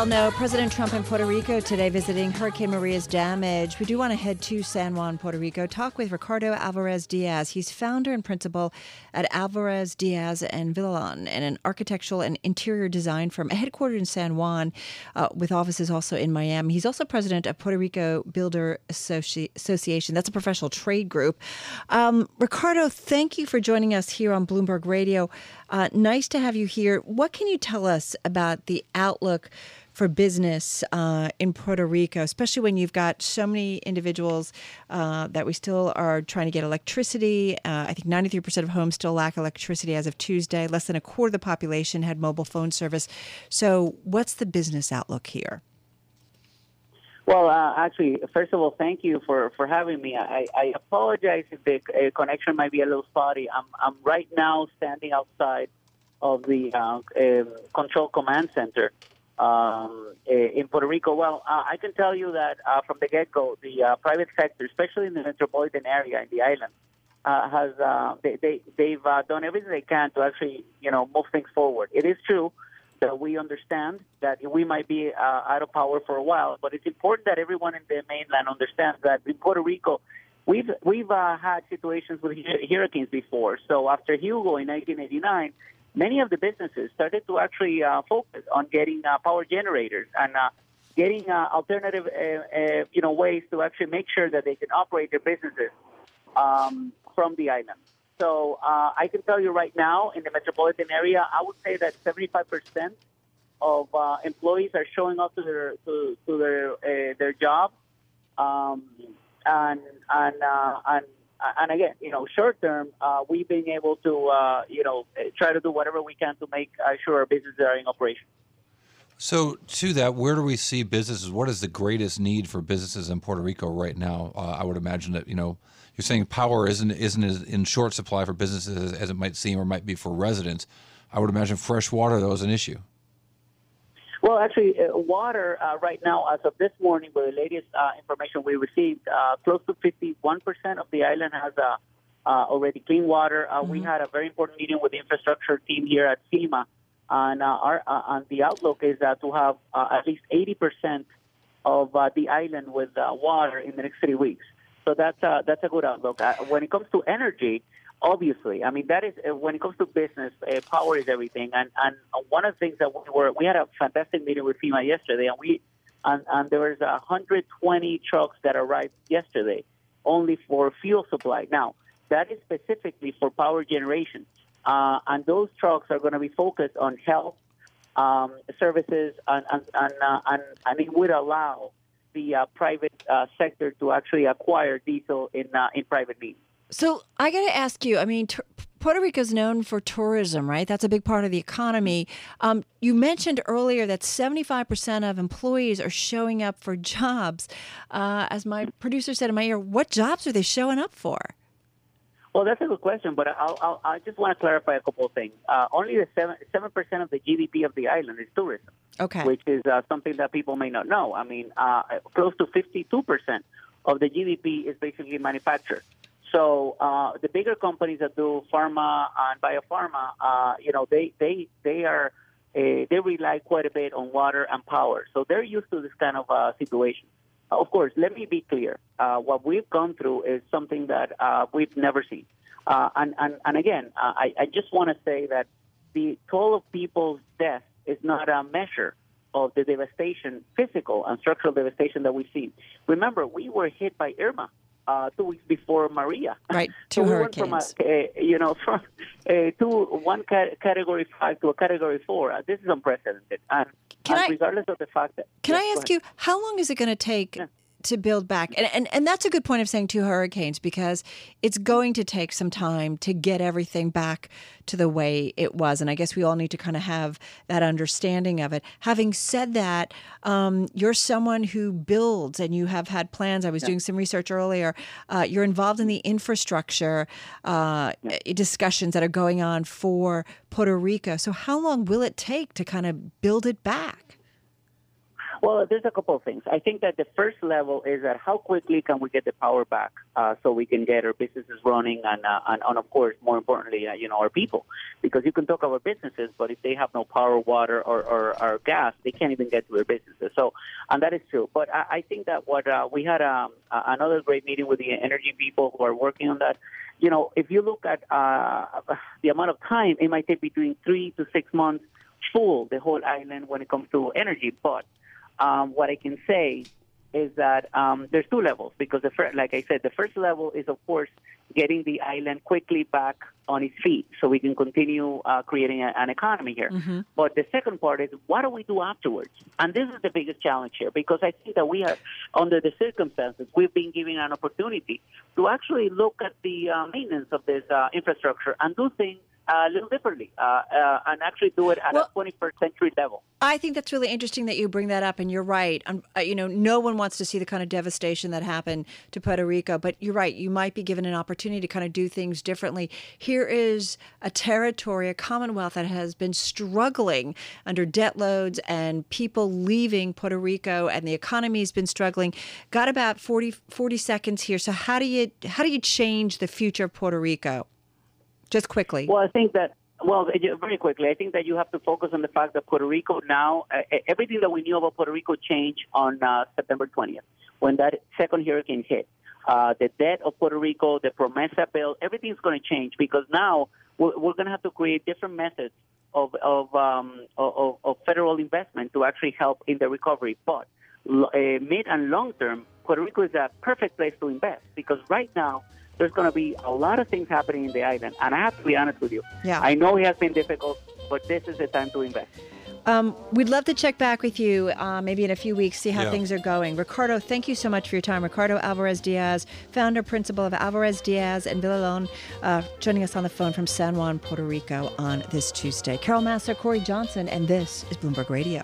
well know, President Trump in Puerto Rico today visiting Hurricane Maria's damage. We do want to head to San Juan, Puerto Rico, talk with Ricardo Alvarez Diaz. He's founder and principal at Alvarez Diaz and Villalon, and an architectural and interior design firm headquartered in San Juan, uh, with offices also in Miami. He's also president of Puerto Rico Builder Associ- Association. That's a professional trade group. Um, Ricardo, thank you for joining us here on Bloomberg Radio. Uh, nice to have you here. What can you tell us about the outlook for business uh, in Puerto Rico, especially when you've got so many individuals uh, that we still are trying to get electricity? Uh, I think 93% of homes still lack electricity as of Tuesday. Less than a quarter of the population had mobile phone service. So, what's the business outlook here? Well, uh, actually, first of all, thank you for, for having me. I, I apologize if the uh, connection might be a little spotty. I'm, I'm right now standing outside of the uh, uh control command center um, uh, in Puerto Rico. Well, uh, I can tell you that from the get go, the private sector, especially in the metropolitan area in the island, has they, they, they've done everything they can to actually you know move things forward. It is true that we understand that we might be uh, out of power for a while, but it's important that everyone in the mainland understands that in Puerto Rico, we've we've uh, had situations with hurricanes before. So after Hugo in 1989, many of the businesses started to actually uh, focus on getting uh, power generators and uh, getting uh, alternative, uh, you know, ways to actually make sure that they can operate their businesses um, from the island. So uh, I can tell you right now in the metropolitan area, I would say that 75% of uh, employees are showing up to their to, to their uh, their job, um, and and uh, and and again, you know, short term, uh, we've been able to uh, you know try to do whatever we can to make sure our businesses are in operation. So, to that, where do we see businesses? What is the greatest need for businesses in Puerto Rico right now? I would imagine that you know you're saying power isn't isn't in short supply for businesses as it might seem or might be for residents. I would imagine fresh water though is an issue. Well, actually, uh, water uh, right now, as of this morning, with the latest uh, information we received, uh, close to 51% of the island has uh, uh, already clean water. Mm-hmm. We had a very important meeting with the infrastructure team here at FEMA, and our and the outlook is to have at least 80% of the island with water in the next three weeks. So that's a, that's a good outlook. Uh, when it comes to energy, obviously, I mean that is uh, when it comes to business, uh, power is everything. And and one of the things that we were we had a fantastic meeting with FEMA yesterday, and we and, and there was 120 trucks that arrived yesterday, only for fuel supply. Now that is specifically for power generation, uh, and those trucks are going to be focused on health um, services, and and and, uh, and and it would allow the uh, private sector to actually acquire diesel in in private means. So I got to ask you. I mean, t- Puerto Rico is known for tourism, right? That's a big part of the economy. Um, you mentioned earlier that 75% of employees are showing up for jobs. Uh, as my producer said in my ear, what jobs are they showing up for? Well, that's a good question, but I'll, I'll, i just want to clarify a couple of things. Uh, only the seven seven percent of the GDP of the island is tourism. Okay. Which is uh, something that people may not know. I mean, uh, close to fifty two percent of the GDP is basically manufactured. So uh, the bigger companies that do pharma and biopharma, uh, you know, they they they are uh, they rely quite a bit on water and power. So they're used to this kind of uh, situation. Of course, let me be clear. Uh, what we've gone through is something that uh, we've never seen. Uh, and, and, and again, uh, I, I just want to say that the toll of people's death is not a measure of the devastation, physical and structural devastation that we've seen. Remember, we were hit by Irma uh, two weeks before Maria. Right, two so we hurricanes. Went from a, you know, from a two, one ca- category five to a category four. Uh, this is unprecedented. And, can and I, regardless of the fact that. Can yes, I ask you, how long is it going to take yeah to build back. And, and and that's a good point of saying two hurricanes because it's going to take some time to get everything back to the way it was. And I guess we all need to kind of have that understanding of it. Having said that, um, you're someone who builds and you have had plans. I was yeah. doing some research earlier. Uh, you're involved in the infrastructure uh, yeah. discussions that are going on for Puerto Rico. So how long will it take to kind of build it back? Well, there's a couple of things. I think that the first level is that how quickly can we get the power back uh, so we can get our businesses running and, uh, and, and of course, more importantly, uh, you know, our people. Because you can talk about businesses, but if they have no power, water, or, or, or gas, they can't even get to their businesses. So, and that is true. But I, I think that what uh, we had um, another great meeting with the energy people who are working on that. You know, if you look at uh, the amount of time, it might take between three to six months full the whole island when it comes to energy. But um, what I can say is that um, there's two levels because the first, like I said, the first level is of course getting the island quickly back on its feet so we can continue uh, creating a, an economy here. Mm-hmm. But the second part is what do we do afterwards? And this is the biggest challenge here because I think that we are under the circumstances we've been given an opportunity to actually look at the uh, maintenance of this uh, infrastructure and do things a little differently uh, uh, and actually do it at well, a 21st century level. I think that's really interesting that you bring that up, and you're right. Um, uh, you know, no one wants to see the kind of devastation that happened to Puerto Rico, but you're right. You might be given an opportunity to kind of do things differently. Here is a territory, a Commonwealth that has been struggling under debt loads and people leaving Puerto Rico, and the economy's been struggling. Got about 40, 40 seconds here. So how do you how do you change the future of Puerto Rico? Just quickly. Well, I think that well, very quickly, I think that you have to focus on the fact that Puerto Rico now, uh, everything that we knew about Puerto Rico changed on uh, September 20th when that second hurricane hit. Uh, the debt of Puerto Rico, the Promesa bill, everything's going to change because now we're, we're going to have to create different methods of of, um, of, of federal investment to actually help in the recovery. But uh, mid and long term, Puerto Rico is a perfect place to invest because right now there's going to be a lot of things happening in the island. And I have to be honest with you. Yeah. I know it has been difficult, but this is the time to invest. Um, we'd love to check back with you uh, maybe in a few weeks, see how yeah. things are going. Ricardo, thank you so much for your time. Ricardo Alvarez Diaz, founder, principal of Alvarez Diaz and Villalon, uh, joining us on the phone from San Juan, Puerto Rico on this Tuesday. Carol Massar, Cory Johnson, and this is Bloomberg Radio.